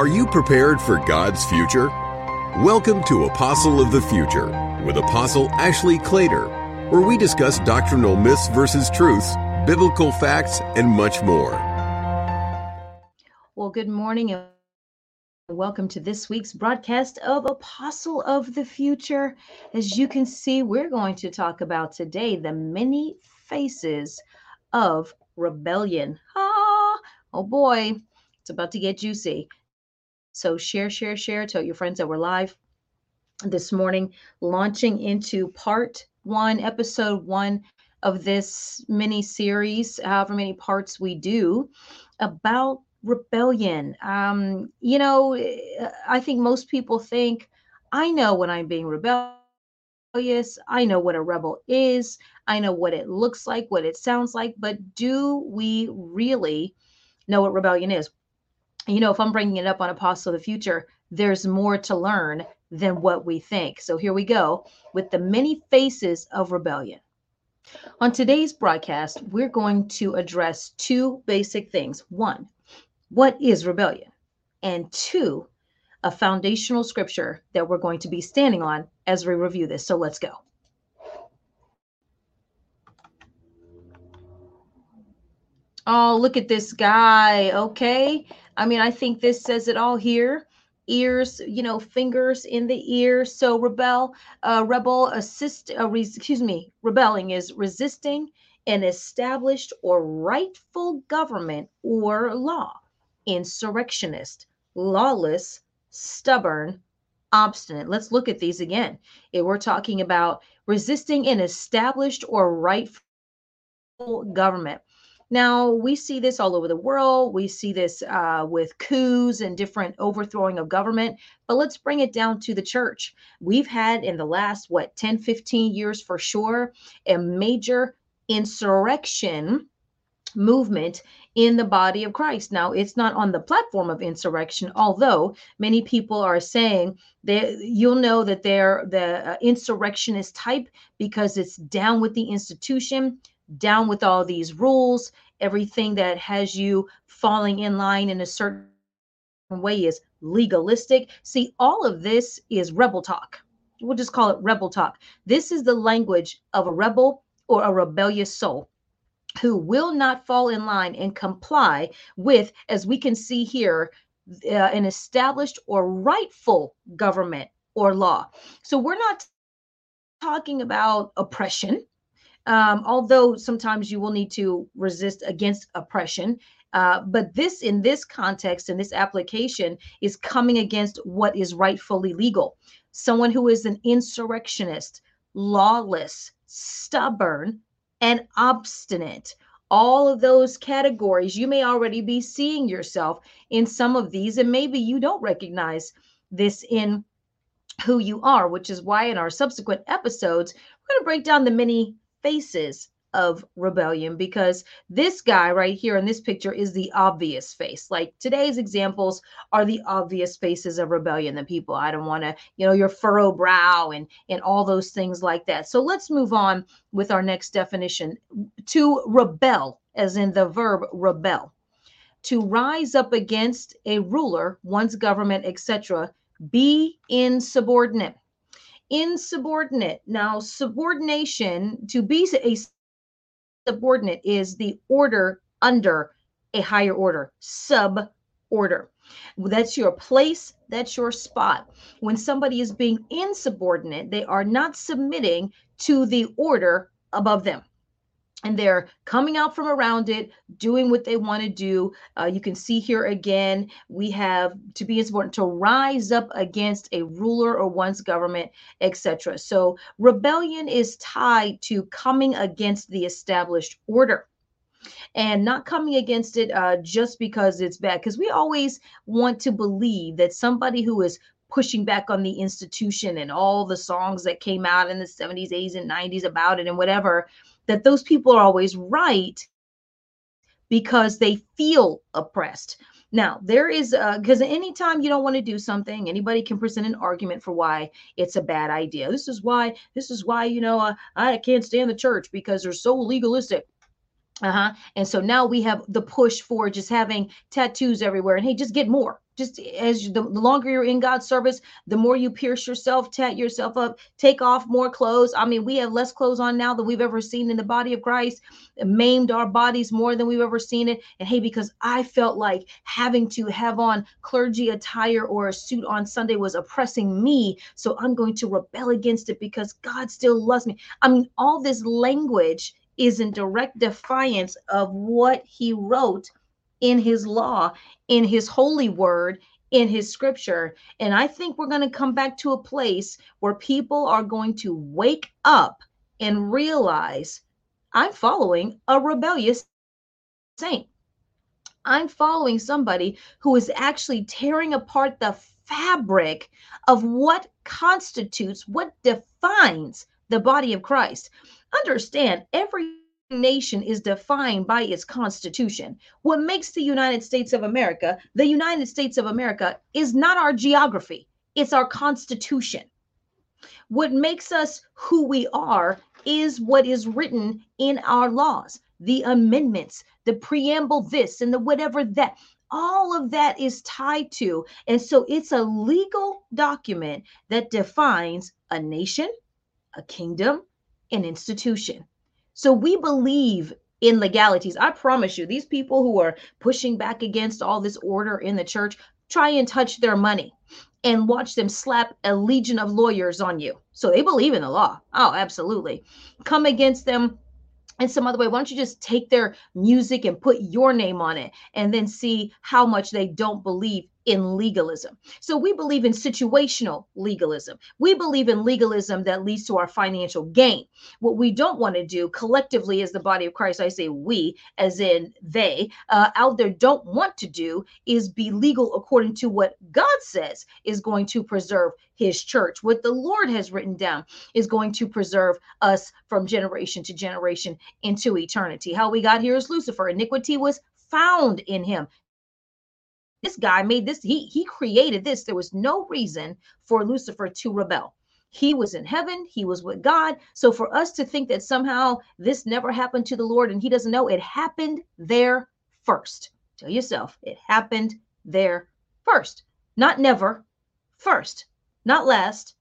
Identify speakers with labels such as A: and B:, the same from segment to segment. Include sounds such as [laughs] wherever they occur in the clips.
A: Are you prepared for God's future? Welcome to Apostle of the Future with Apostle Ashleigh Clader, where we discuss doctrinal myths versus truths, biblical facts, and much more.
B: Well, good morning and welcome to this week's broadcast of Apostle of the Future. As you can see, we're going to talk about today the many faces of rebellion. Ah, oh boy, it's about to get juicy. So share, share, share. Tell your friends that we're live this morning, launching into part one, episode one of this mini series, however many parts we do, about rebellion. Um, you know, I think most people think, I know when I'm being rebellious. I know what a rebel is. I know what it looks like, what it sounds like, but do we really know what rebellion is? You know, if I'm bringing it up on Apostle of the Future, there's more to learn than what we think. So here we go with the many faces of rebellion. On today's broadcast, we're going to address two basic things. One, what is rebellion? And two, a foundational scripture that we're going to be standing on as we review this. So let's go. Oh, look at this guy. Okay. I mean, I think this says it all here. Ears, you know, fingers in the ears. So rebel, uh, rebel, assist, uh, re- excuse me, rebelling is resisting an established or rightful government or law. Insurrectionist, lawless, stubborn, obstinate. Let's look at these again. If we're talking about resisting an established or rightful government. Now, we see this all over the world. We see this uh, with coups and different overthrowing of government. But let's bring it down to the church. We've had in the last, what, 10, 15 years for sure, a major insurrection movement in the body of Christ. Now, it's not on the platform of insurrection, although many people are saying that you'll know that they're the uh, insurrectionist type because it's down with the institution, down with all these rules. Everything that has you falling in line in a certain way is legalistic. See, all of this is rebel talk. We'll just call it rebel talk. This is the language of a rebel or a rebellious soul who will not fall in line and comply with, as we can see here, uh, an established or rightful government or law. So we're not talking about oppression um, although sometimes you will need to resist against oppression. Uh, but this, in this context, in this application, is coming against what is rightfully legal. Someone who is an insurrectionist, lawless, stubborn, and obstinate. All of those categories, you may already be seeing yourself in some of these, and maybe you don't recognize this in who you are, which is why in our subsequent episodes, we're going to break down the many faces of rebellion because this guy right here in this picture is the obvious face. Like today's examples are the obvious faces of rebellion. The people I don't want to, you know, your furrow brow and and all those things like that. So let's move on with our next definition. To rebel, as in the verb rebel, to rise up against a ruler, one's government, etc. Be insubordinate insubordinate. Now, subordination, to be a subordinate, is the order under a higher order, sub order. That's your place, that's your spot. When somebody is being insubordinate, they are not submitting to the order above them and they're coming out from around it doing what they want to do. Uh, you can see here again we have to be important to rise up against a ruler or one's government etc so rebellion is tied to coming against the established order and not coming against it uh, just because it's bad because we always want to believe that somebody who is pushing back on the institution and all the songs that came out in the 70s 80s and 90s about it and whatever that those people are always right because they feel oppressed. Now, there is because uh, anytime you don't want to do something, anybody can present an argument for why it's a bad idea. This is why, this is why, you know, uh, I can't stand the church because they're so legalistic. Uh-huh. And so now we have the push for just having tattoos everywhere. And hey just get more. Just as you, the, the longer you're in god's service the more you pierce yourself tat yourself up take off more clothes. I mean we have less clothes on now than we've ever seen in the body of christ. Maimed our bodies more than we've ever seen it. And hey because i felt like having to have on clergy attire or a suit on sunday was oppressing me. So i'm going to rebel against it because god still loves me. I mean all this language is in direct defiance of what he wrote in his law, in his holy word, in his scripture. And I think we're going to come back to a place where people are going to wake up and realize I'm following a rebellious saint. I'm following somebody who is actually tearing apart the fabric of what constitutes, what defines the body of Christ. Understand, every nation is defined by its constitution. What makes the United States of America the United States of America is not our geography, it's our constitution. What makes us who we are is what is written in our laws, the amendments, the preamble, this and the whatever that. All of that is tied to. And so it's a legal document that defines a nation, a kingdom, an institution. So we believe in legalities. I promise you, these people who are pushing back against all this order in the church, try and touch their money and watch them slap a legion of lawyers on you. So they believe in the law. Oh, absolutely. Come against them in some other way. Why don't you just take their music and put your name on it and then see how much they don't believe in legalism. So we believe in situational legalism. We believe in legalism that leads to our financial gain. What we don't want to do collectively as the body of Christ, I say we, as in they, uh, out there don't want to do is be legal according to what God says is going to preserve his church. What the Lord has written down is going to preserve us from generation to generation into eternity. How we got here is Lucifer. Iniquity was found in him this guy made this he he created this. There was no reason for lucifer to rebel. He was in heaven. He was with god. So for us to think that somehow this never happened to the lord and he doesn't know it happened there first. Tell yourself it happened there first. Not never first. Not last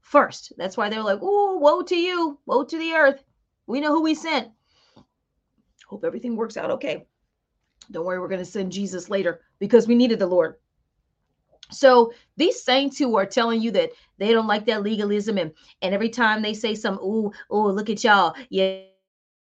B: first. That's why they're like oh woe to you. Woe to the earth. We know who we sent. Hope everything works out okay don't worry, we're going to send Jesus later because we needed the Lord. So these saints who are telling you that they don't like that legalism, and and every time they say some, oh, oh, look at y'all, yeah,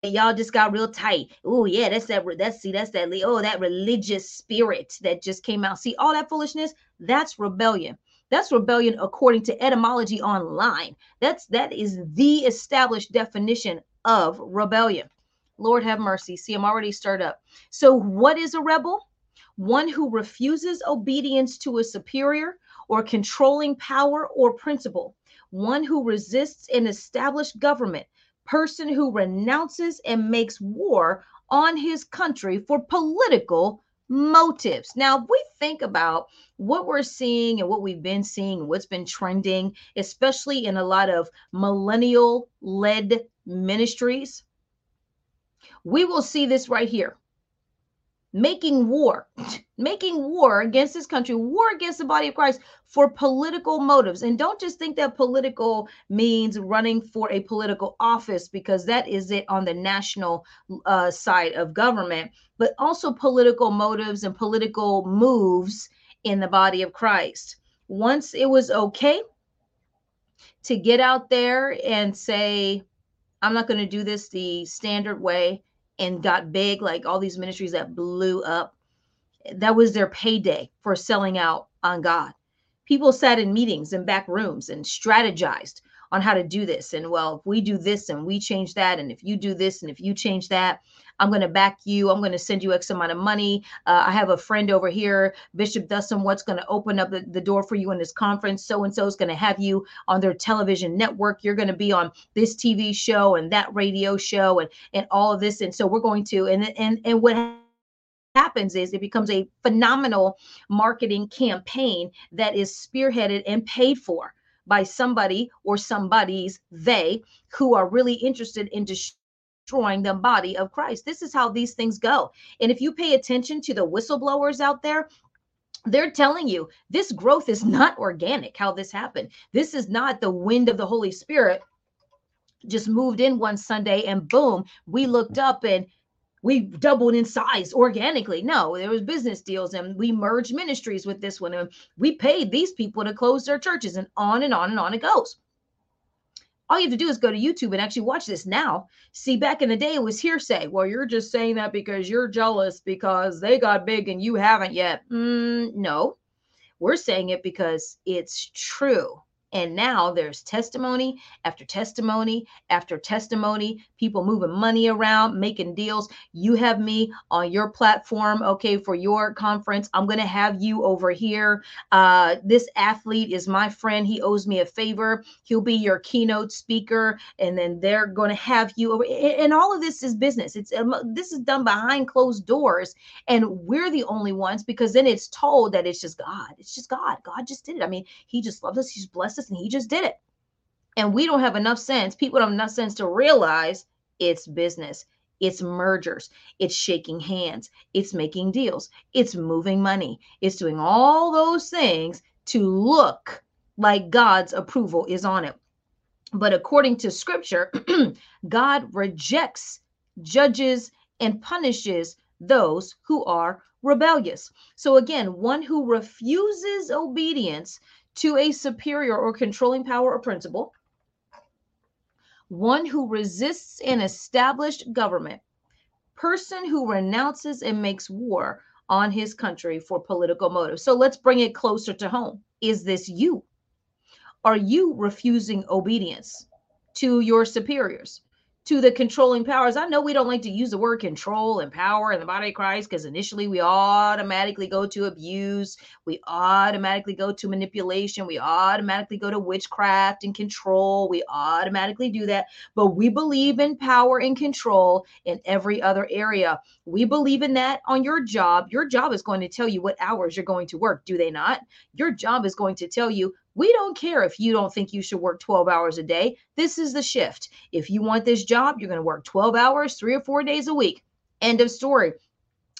B: y'all just got real tight. Oh yeah, that's that. That's see, that's that. Oh, that religious spirit that just came out. See all that foolishness. That's rebellion. That's rebellion according to etymology online. That's that is the established definition of rebellion. Lord have mercy. See, I'm already stirred up. So, what is a rebel? One who refuses obedience to a superior or controlling power or principle. One who resists an established government. Person who renounces and makes war on his country for political motives. Now, if we think about what we're seeing and what we've been seeing, what's been trending, especially in a lot of millennial led ministries, we will see this right here making war, [laughs] making war against this country, war against the body of Christ for political motives. And don't just think that political means running for a political office, because that is it on the national uh, side of government, but also political motives and political moves in the body of Christ. Once it was okay to get out there and say, I'm not going to do this the standard way and got big, like all these ministries that blew up. That was their payday for selling out on God. People sat in meetings and back rooms and strategized on how to do this. And well, if we do this and we change that, and if you do this and if you change that, I'm going to back you. I'm going to send you X amount of money. Uh, I have a friend over here, Bishop Dustin, what's going to open up the, the door for you in this conference. So and so is going to have you on their television network. You're going to be on this TV show and that radio show and and all of this. And so we're going to and and and what happens is it becomes a phenomenal marketing campaign that is spearheaded and paid for by somebody or somebody's they who are really interested in destroying the body of Christ. This is how these things go. And if you pay attention to the whistleblowers out there, they're telling you this growth is not organic, how this happened. This is not the wind of the Holy Spirit just moved in one Sunday and boom, we looked up and we doubled in size organically. No, there was business deals and we merged ministries with this one and we paid these people to close their churches and on and on and on it goes. All you have to do is go to YouTube and actually watch this now. See, back in the day, it was hearsay. Well, you're just saying that because you're jealous because they got big and you haven't yet. Mm, no, we're saying it because it's true. And now there's testimony after testimony after testimony, people moving money around, making deals. You have me on your platform, okay, for your conference. I'm going to have you over here. Uh, this athlete is my friend. He owes me a favor. He'll be your keynote speaker. And then they're going to have you over. And all of this is business. It's um, this is done behind closed doors. And we're the only ones because then it's told that it's just God. It's just God. God just did it. I mean, he just loves us. He's blessed us and he just did it. And we don't have enough sense. People don't have enough sense to realize it's business. It's mergers. It's shaking hands. It's making deals. It's moving money. It's doing all those things to look like God's approval is on it. But according to scripture, [clears throat] God rejects, judges, and punishes those who are rebellious. So again, one who refuses obedience to a superior or controlling power or principle, one who resists an established government, person who renounces and makes war on his country for political motives. So let's bring it closer to home. Is this you? Are you refusing obedience to your superiors? To the controlling powers. I know we don't like to use the word control and power in the body of Christ because initially we automatically go to abuse, we automatically go to manipulation, we automatically go to witchcraft and control. We automatically do that. But we believe in power and control in every other area. We believe in that on your job. Your job is going to tell you what hours you're going to work, do they not? Your job is going to tell you we don't care if you don't think you should work 12 hours a day. This is the shift. If you want this job, you're going to work 12 hours, three or four days a week. End of story.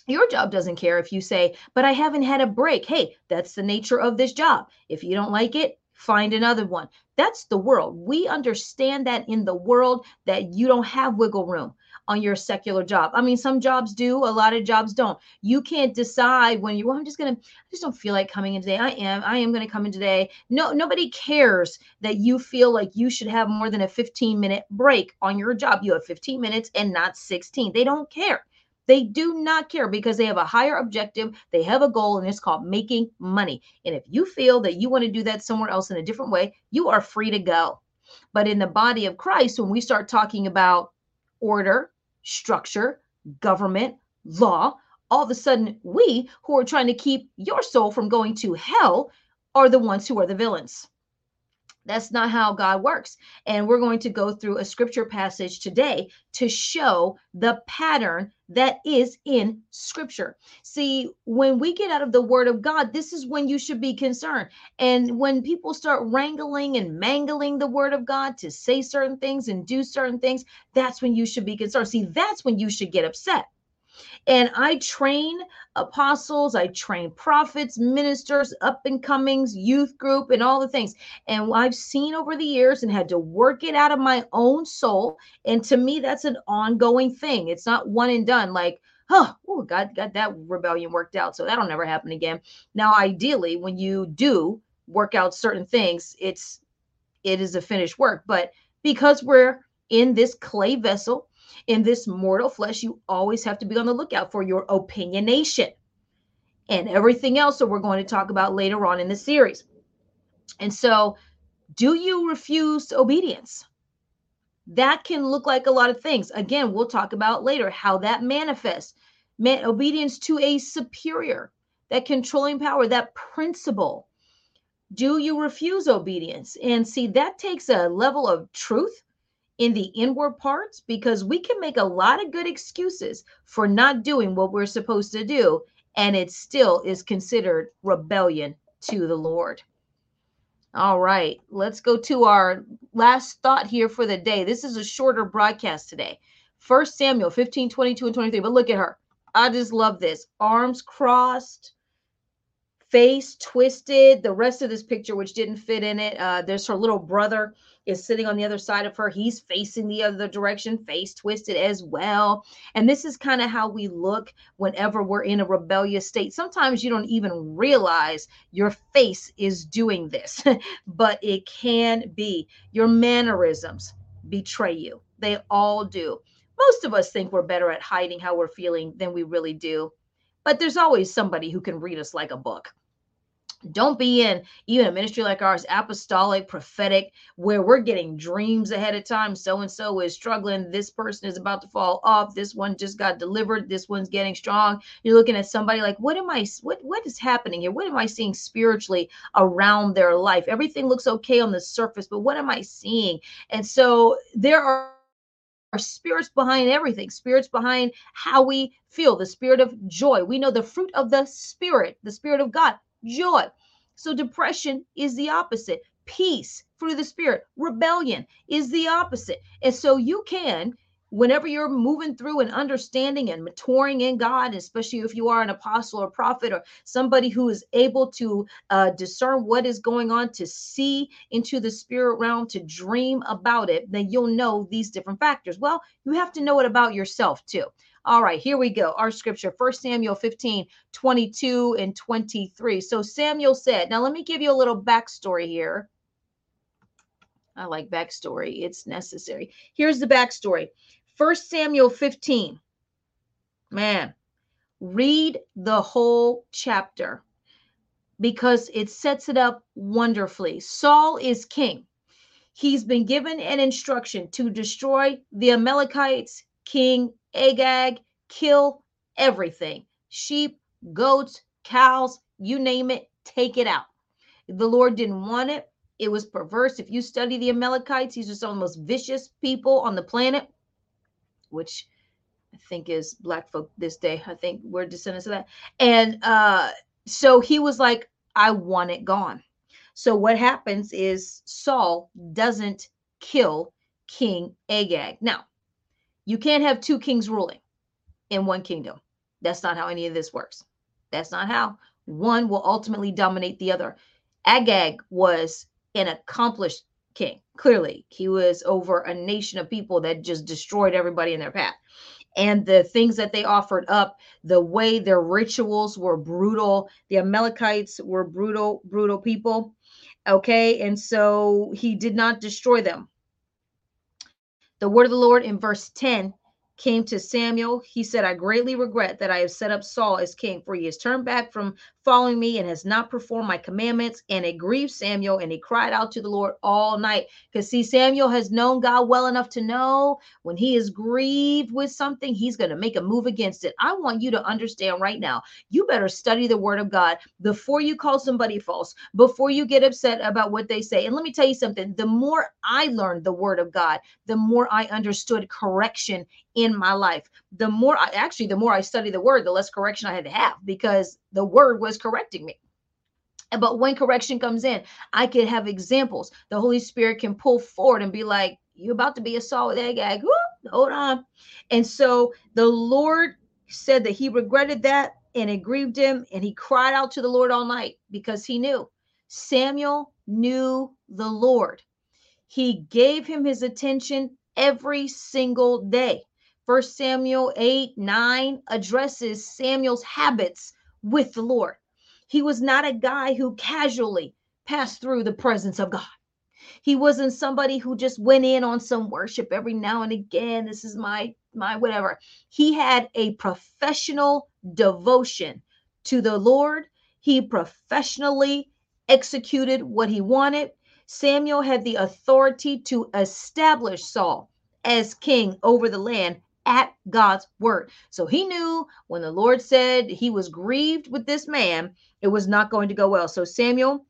B: Your job doesn't care if you say, but I haven't had a break. Hey, that's the nature of this job. If you don't like it, find another one. That's the world. We understand that in the world that you don't have wiggle room on your secular job. I mean, some jobs do, a lot of jobs don't. You can't decide when you, well, I'm just going to, I just don't feel like coming in today. I am, I am going to come in today. No, nobody cares that you feel like you should have more than a 15 minute break on your job. You have 15 minutes and not 16. They don't care. They do not care because they have a higher objective. They have a goal, and it's called making money. And if you feel that you want to do that somewhere else in a different way, you are free to go. But in the body of Christ, when we start talking about order, structure, government, law, all of a sudden we who are trying to keep your soul from going to hell are the ones who are the villains. That's not how God works. And we're going to go through a scripture passage today to show the pattern that is in scripture. See, when we get out of the word of God, this is when you should be concerned. And when people start wrangling and mangling the word of God to say certain things and do certain things, that's when you should be concerned. See, that's when you should get upset and I train apostles, I train prophets, ministers, up and comings, youth group, and all the things. And I've seen over the years and had to work it out of my own soul. And to me, that's an ongoing thing. It's not one and done. Like, oh, God got that rebellion worked out. So that'll never happen again. Now, ideally, when you do work out certain things, it's it is a finished work. But because we're in this clay vessel, in this mortal flesh, you always have to be on the lookout for your opinionation and everything else that we're going to talk about later on in the series. And so, do you refuse obedience? That can look like a lot of things. Again, we'll talk about later how that manifests. Man, obedience to a superior, that controlling power, that principle. Do you refuse obedience? And see, that takes a level of truth in the inward parts because we can make a lot of good excuses for not doing what we're supposed to do and it still is considered rebellion to the Lord. All right, let's go to our last thought here for the day. This is a shorter broadcast today. First Samuel 15, 22, and 23. But look at her. I just love this. Arms crossed, face twisted. The rest of this picture, which didn't fit in it, uh, there's her little brother is sitting on the other side of her. He's facing the other direction, face twisted as well. And this is kind of how we look whenever we're in a rebellious state. Sometimes you don't even realize your face is doing this, [laughs] but it can be. Your mannerisms betray you, they all do. Most of us think we're better at hiding how we're feeling than we really do. But there's always somebody who can read us like a book. Don't be in even a ministry like ours, apostolic, prophetic, where we're getting dreams ahead of time. So and so is struggling. This person is about to fall off. This one just got delivered. This one's getting strong. You're looking at somebody like, what am I? What what is happening here? What am I seeing spiritually around their life? Everything looks okay on the surface, but what am I seeing? And so there are are spirits behind everything, spirits behind how we feel, the spirit of joy. We know the fruit of the spirit, the spirit of God joy. So depression is the opposite. Peace, fruit of the spirit, rebellion is the opposite. And so you can, whenever you're moving through and understanding and maturing in God, especially if you are an apostle or prophet or somebody who is able to uh, discern what is going on, to see into the spirit realm, to dream about it, then you'll know these different factors. Well, you have to know it about yourself too. All right, here we go. Our scripture, First Samuel 15, 22 and 23. So Samuel said, now let me give you a little backstory here. I like backstory, it's necessary. Here's the backstory First Samuel 15. Man, read the whole chapter because it sets it up wonderfully. Saul is king. He's been given an instruction to destroy the Amalekites, King Agag, kill everything sheep, goats, cows, you name it, take it out. The Lord didn't want it. It was perverse. If you study the Amalekites, these are some of the most vicious people on the planet, which I think is black folk this day. I think we're descendants of that. And uh, so he was like, I want it gone. So what happens is Saul doesn't kill King Agag. Now, you can't have two kings ruling in one kingdom. That's not how any of this works. That's not how. One will ultimately dominate the other. Agag was an accomplished king. Clearly, he was over a nation of people that just destroyed everybody in their path. And the things that they offered up, the way their rituals were brutal. The Amalekites were brutal, brutal people. Okay. And so he did not destroy them. The word of the Lord in verse 10 came to Samuel. He said, I greatly regret that I have set up Saul as king, for he has turned back from following me and has not performed my commandments. And it grieved Samuel, and he cried out to the Lord all night. Because, see, Samuel has known God well enough to know when he is grieved with something, he's going to make a move against it. I want you to understand right now, you better study the word of God before you call somebody false, before you get upset about what they say. And let me tell you something the more I learned the word of God, the more I understood correction in my life. The more I actually, the more I study the word, the less correction I had to have because the word was correcting me. But when correction comes in, I can have examples. The Holy Spirit can pull forward and be like, You're about to be a Saul with Agag. hold on. And so the Lord said that he regretted that and it grieved him. And he cried out to the Lord all night because he knew Samuel knew the Lord. He gave him his attention every single day. First Samuel 8 9 addresses Samuel's habits with the Lord. He was not a guy who casually passed through the presence of God. He wasn't somebody who just went in on some worship every now and again. This is my my whatever. He had a professional devotion to the Lord. He professionally executed what he wanted. Samuel had the authority to establish Saul as king over the land at God's word. So he knew when the Lord said he was grieved with this man, it was not going to go well. So Samuel,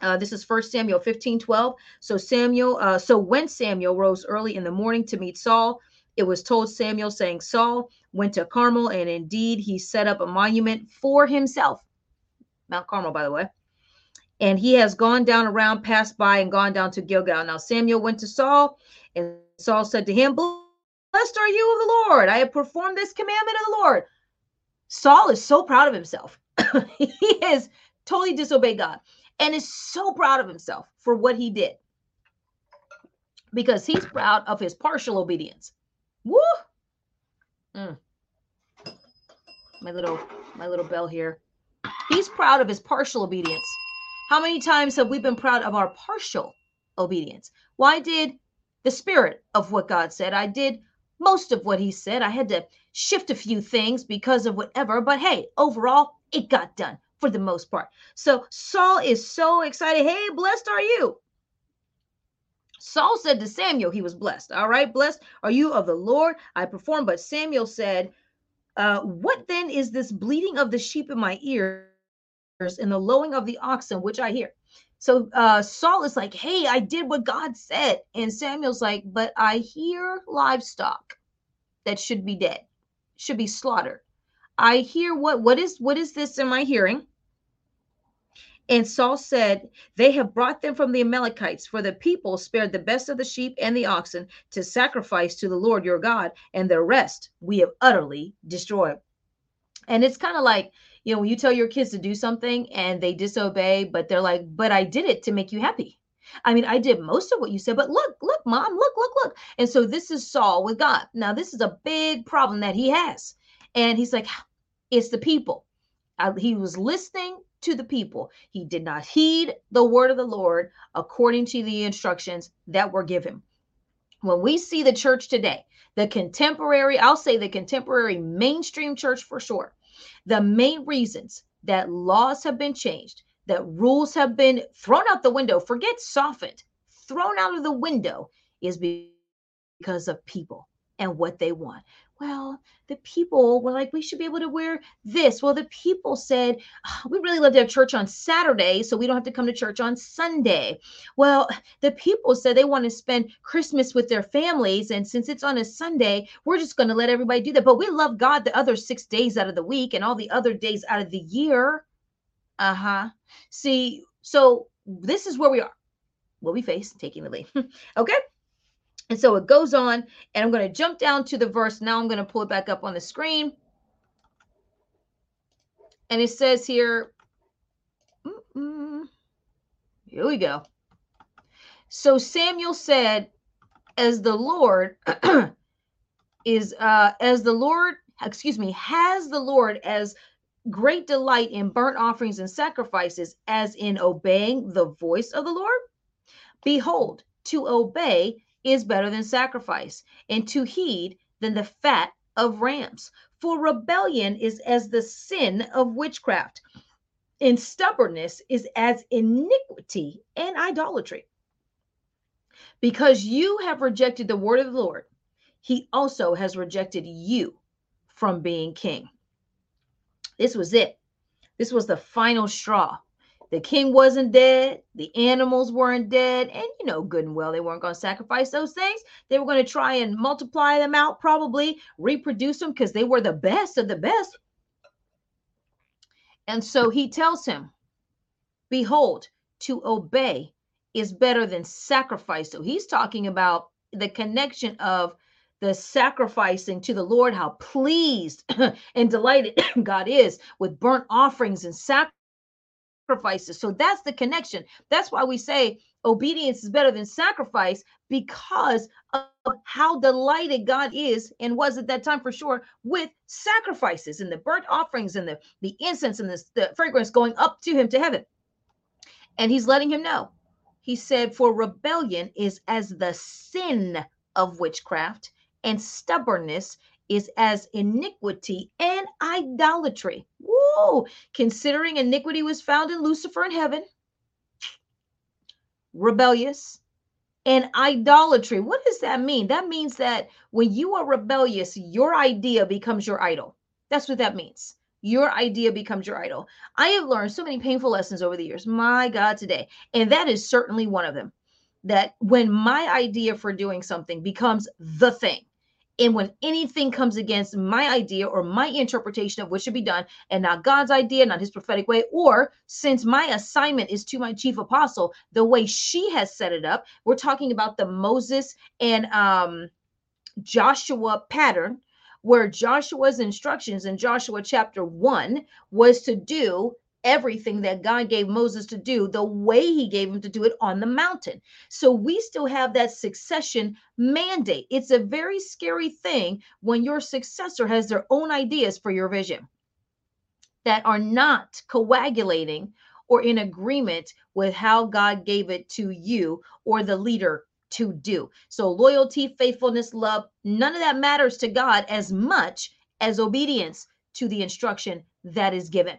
B: uh, this is First Samuel 15 12. So Samuel, uh, so when Samuel rose early in the morning to meet Saul, it was told Samuel, saying, Saul went to Carmel, and indeed he set up a monument for himself. Mount Carmel, by the way. And he has gone down around, passed by, and gone down to Gilgal. Now Samuel went to Saul, and Saul said to him, Blessed are you of the Lord. I have performed this commandment of the Lord. Saul is so proud of himself. [laughs] he has totally disobeyed God and is so proud of himself for what he did because he's proud of his partial obedience. Woo! Mm. My little my little bell here. He's proud of his partial obedience. How many times have we been proud of our partial obedience? Why did the spirit of what God said? I did most of what he said. I had to shift a few things because of whatever, but hey, overall, it got done for the most part. So Saul is so excited. Hey, blessed are you. Saul said to Samuel, he was blessed. All right, blessed are you of the Lord. I perform. But Samuel said, uh, What then is this bleating of the sheep in my ears and the lowing of the oxen, which I hear? So uh, Saul is like, Hey, I did what God said. And Samuel's like, But I hear livestock that should be dead, should be slaughtered. I hear what what is what is this am I hearing? And Saul said, They have brought them from the Amalekites, for the people spared the best of the sheep and the oxen to sacrifice to the Lord your God, and the rest we have utterly destroyed. And it's kind of like, you know, when you tell your kids to do something and they disobey, but they're like, But I did it to make you happy. I mean, I did most of what you said, but look, look, mom, look, look, look. And so this is Saul with God. Now, this is a big problem that he has. And he's like, It's the people. Uh, he was listening to the people. He did not heed the word of the Lord according to the instructions that were given. When we see the church today, the contemporary, I'll say the contemporary mainstream church for sure, the main reasons that laws have been changed, that rules have been thrown out the window, forget softened, thrown out of the window, is because of people and what they want well, the people were like, we should be able to wear this. Well, the people said, oh, we really love to have church on Saturday, so we don't have to come to church on Sunday. Well, the people said they want to spend Christmas with their families. And since it's on a Sunday, we're just going to let everybody do that. But we love God the other six days out of the week and all the other days out of the year. Uh huh. See, so this is where we are. What we face taking the lead. [laughs] okay. And so it goes on, and I'm going to jump down to the verse. Now I'm going to pull it back up on the screen. And it says here, here we go. So Samuel said, as the Lord [clears throat] is, uh, as the Lord, excuse me, has the Lord as great delight in burnt offerings and sacrifices as in obeying the voice of the Lord? Behold, to obey is better than sacrifice, and to heed than the fat of rams. For rebellion is as the sin of witchcraft, and stubbornness is as iniquity and idolatry. Because you have rejected the word of the Lord, he also has rejected you from being king. This was it. This was the final straw. The king wasn't dead. The animals weren't dead. And you know good and well they weren't going to sacrifice those things. They were going to try and multiply them out, probably reproduce them because they were the best of the best. And so he tells him, Behold, to obey is better than sacrifice. So he's talking about the connection of the sacrificing to the Lord, how pleased [clears throat] and delighted [clears throat] God is with burnt offerings and sacrifices sacrifices. So that's the connection. That's why we say obedience is better than sacrifice because of how delighted God is and was at that time for sure with sacrifices and the burnt offerings and the, the incense and the, the fragrance going up to him to heaven. And he's letting him know. He said, For rebellion is as the sin of witchcraft, and stubbornness is as iniquity and idolatry. Whoa! Considering iniquity was found in Lucifer in heaven, rebellious, and idolatry. What does that mean? That means that when you are rebellious, your idea becomes your idol. That's what that means. Your idea becomes your idol. I have learned so many painful lessons over the years. My God, today. And that is certainly one of them. That when my idea for doing something becomes the thing, and when anything comes against my idea or my interpretation of what should be done, and not God's idea, not his prophetic way, or since my assignment is to my chief apostle, the way she has set it up, we're talking about the Moses and um Joshua pattern where Joshua's instructions in Joshua chapter 1 was to do everything that God gave Moses to do the way he gave him to do it on the mountain. So we still have that succession mandate. It's a very scary thing when your successor has their own ideas for your vision that are not coagulating or in agreement with how God gave it to you or the leader to do. So loyalty, faithfulness, love, none of that matters to God as much as obedience to the instruction that is given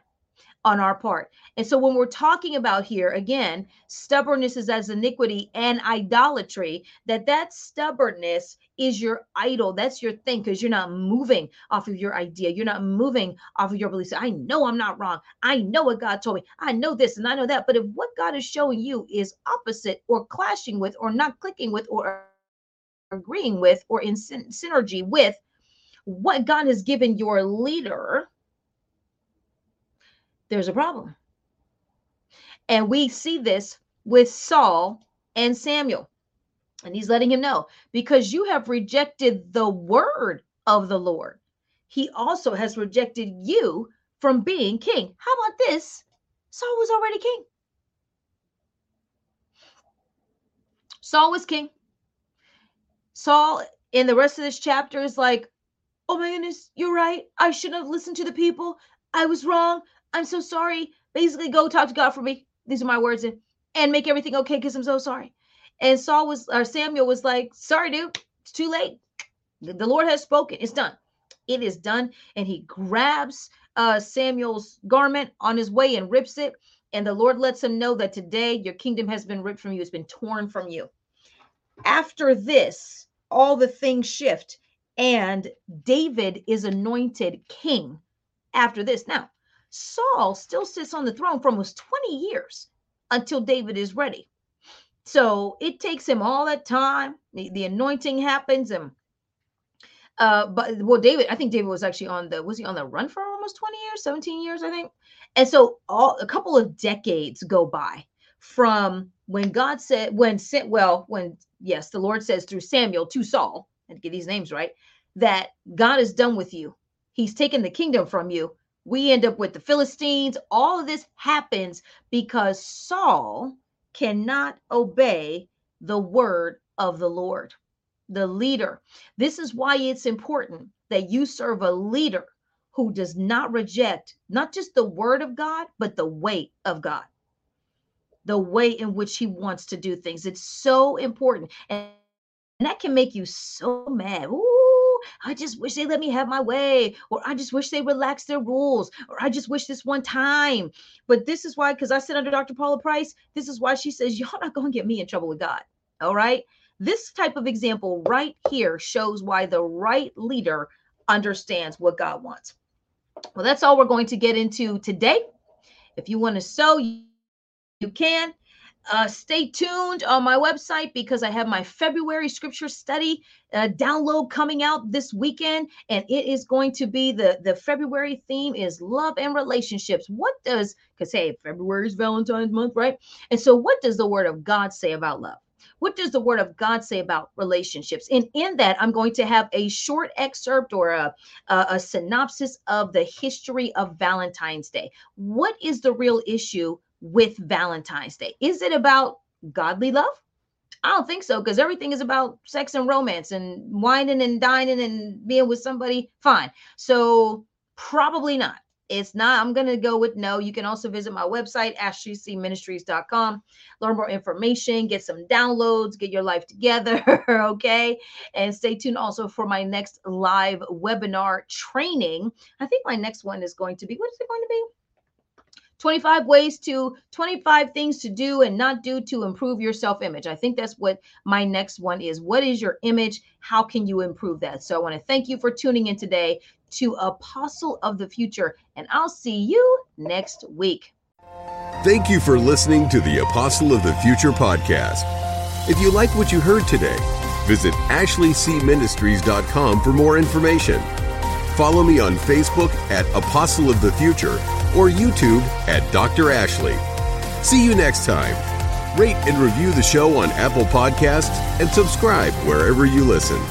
B: on our part. And so when we're talking about here again, stubbornness is as iniquity and idolatry, that that stubbornness is your idol. That's your thing because you're not moving off of your idea. You're not moving off of your beliefs. I know I'm not wrong. I know what God told me. I know this and I know that. But if what God is showing you is opposite or clashing with or not clicking with or agreeing with or in synergy with what God has given your leader, there's a problem. And we see this with Saul and Samuel. And he's letting him know because you have rejected the word of the Lord, he also has rejected you from being king. How about this? Saul was already king. Saul was king. Saul, in the rest of this chapter, is like, Oh my goodness, you're right. I shouldn't have listened to the people. I was wrong. I'm so sorry. Basically, go talk to God for me. These are my words, and, and make everything okay because I'm so sorry. And Saul was, or Samuel was like, sorry, dude, it's too late. The, Lord has spoken. It's done. It is done. And he grabs uh, Samuel's garment on his way and rips it. And the Lord lets him know that today your kingdom has been ripped from you, it's been torn from you. After this, all the things shift, and David is anointed king after this. Now, Saul still sits on the throne for almost 20 years until David is ready. So it takes him all that time. The, the anointing happens, and uh, but well, David, I think David was actually on the was he on the run for almost 20 years, 17 years, I think. And so all a couple of decades go by from when God said, when sent, well, when yes, the Lord says through Samuel to Saul, and get these names right, that God is done with you. He's taken the kingdom from you we end up with the Philistines. All of this happens because Saul cannot obey the word of the Lord, the leader. This is why it's important that you serve a leader who does not reject not just the word of God, but the way of God, the way in which he wants to do things. It's so important. And that can make you so mad. Ooh, I just wish they let me have my way, or I just wish they relaxed their rules, or I just wish this one time. But this is why, because I sit under Dr. Paula Price, this is why she says, Y'all not going to get me in trouble with God. All right. This type of example right here shows why the right leader understands what God wants. Well, that's all we're going to get into today. If you want to sow, you can. Uh, stay tuned on my website because I have my February scripture study uh, download coming out this weekend, and it is going to be the the February theme is love and relationships. What does because hey, February is Valentine's month, right? And so, what does the Word of God say about love? What does the Word of God say about relationships? And in that, I'm going to have a short excerpt or a a, a synopsis of the history of Valentine's Day. What is the real issue? With Valentine's Day? Is it about godly love? I don't think so because everything is about sex and romance and whining and dining and being with somebody. Fine. So, probably not. It's not. I'm going to go with no. You can also visit my website, ashleighcministries.com, learn more information, get some downloads, get your life together. [laughs] okay. And stay tuned also for my next live webinar training. I think my next one is going to be what is it going to be? 25 ways to 25 things to do and not do to improve your self image. I think that's what my next one is. What is your image? How can you improve that? So I want to thank you for tuning in today to Apostle of the Future, and I'll see you next week.
A: Thank you for listening to the Apostle of the Future podcast. If you like what you heard today, visit ashleighcministries.com for more information. Follow me on Facebook at Apostle of the Future or YouTube at Dr. Ashleigh. See you next time. Rate and review the show on Apple Podcasts and subscribe wherever you listen.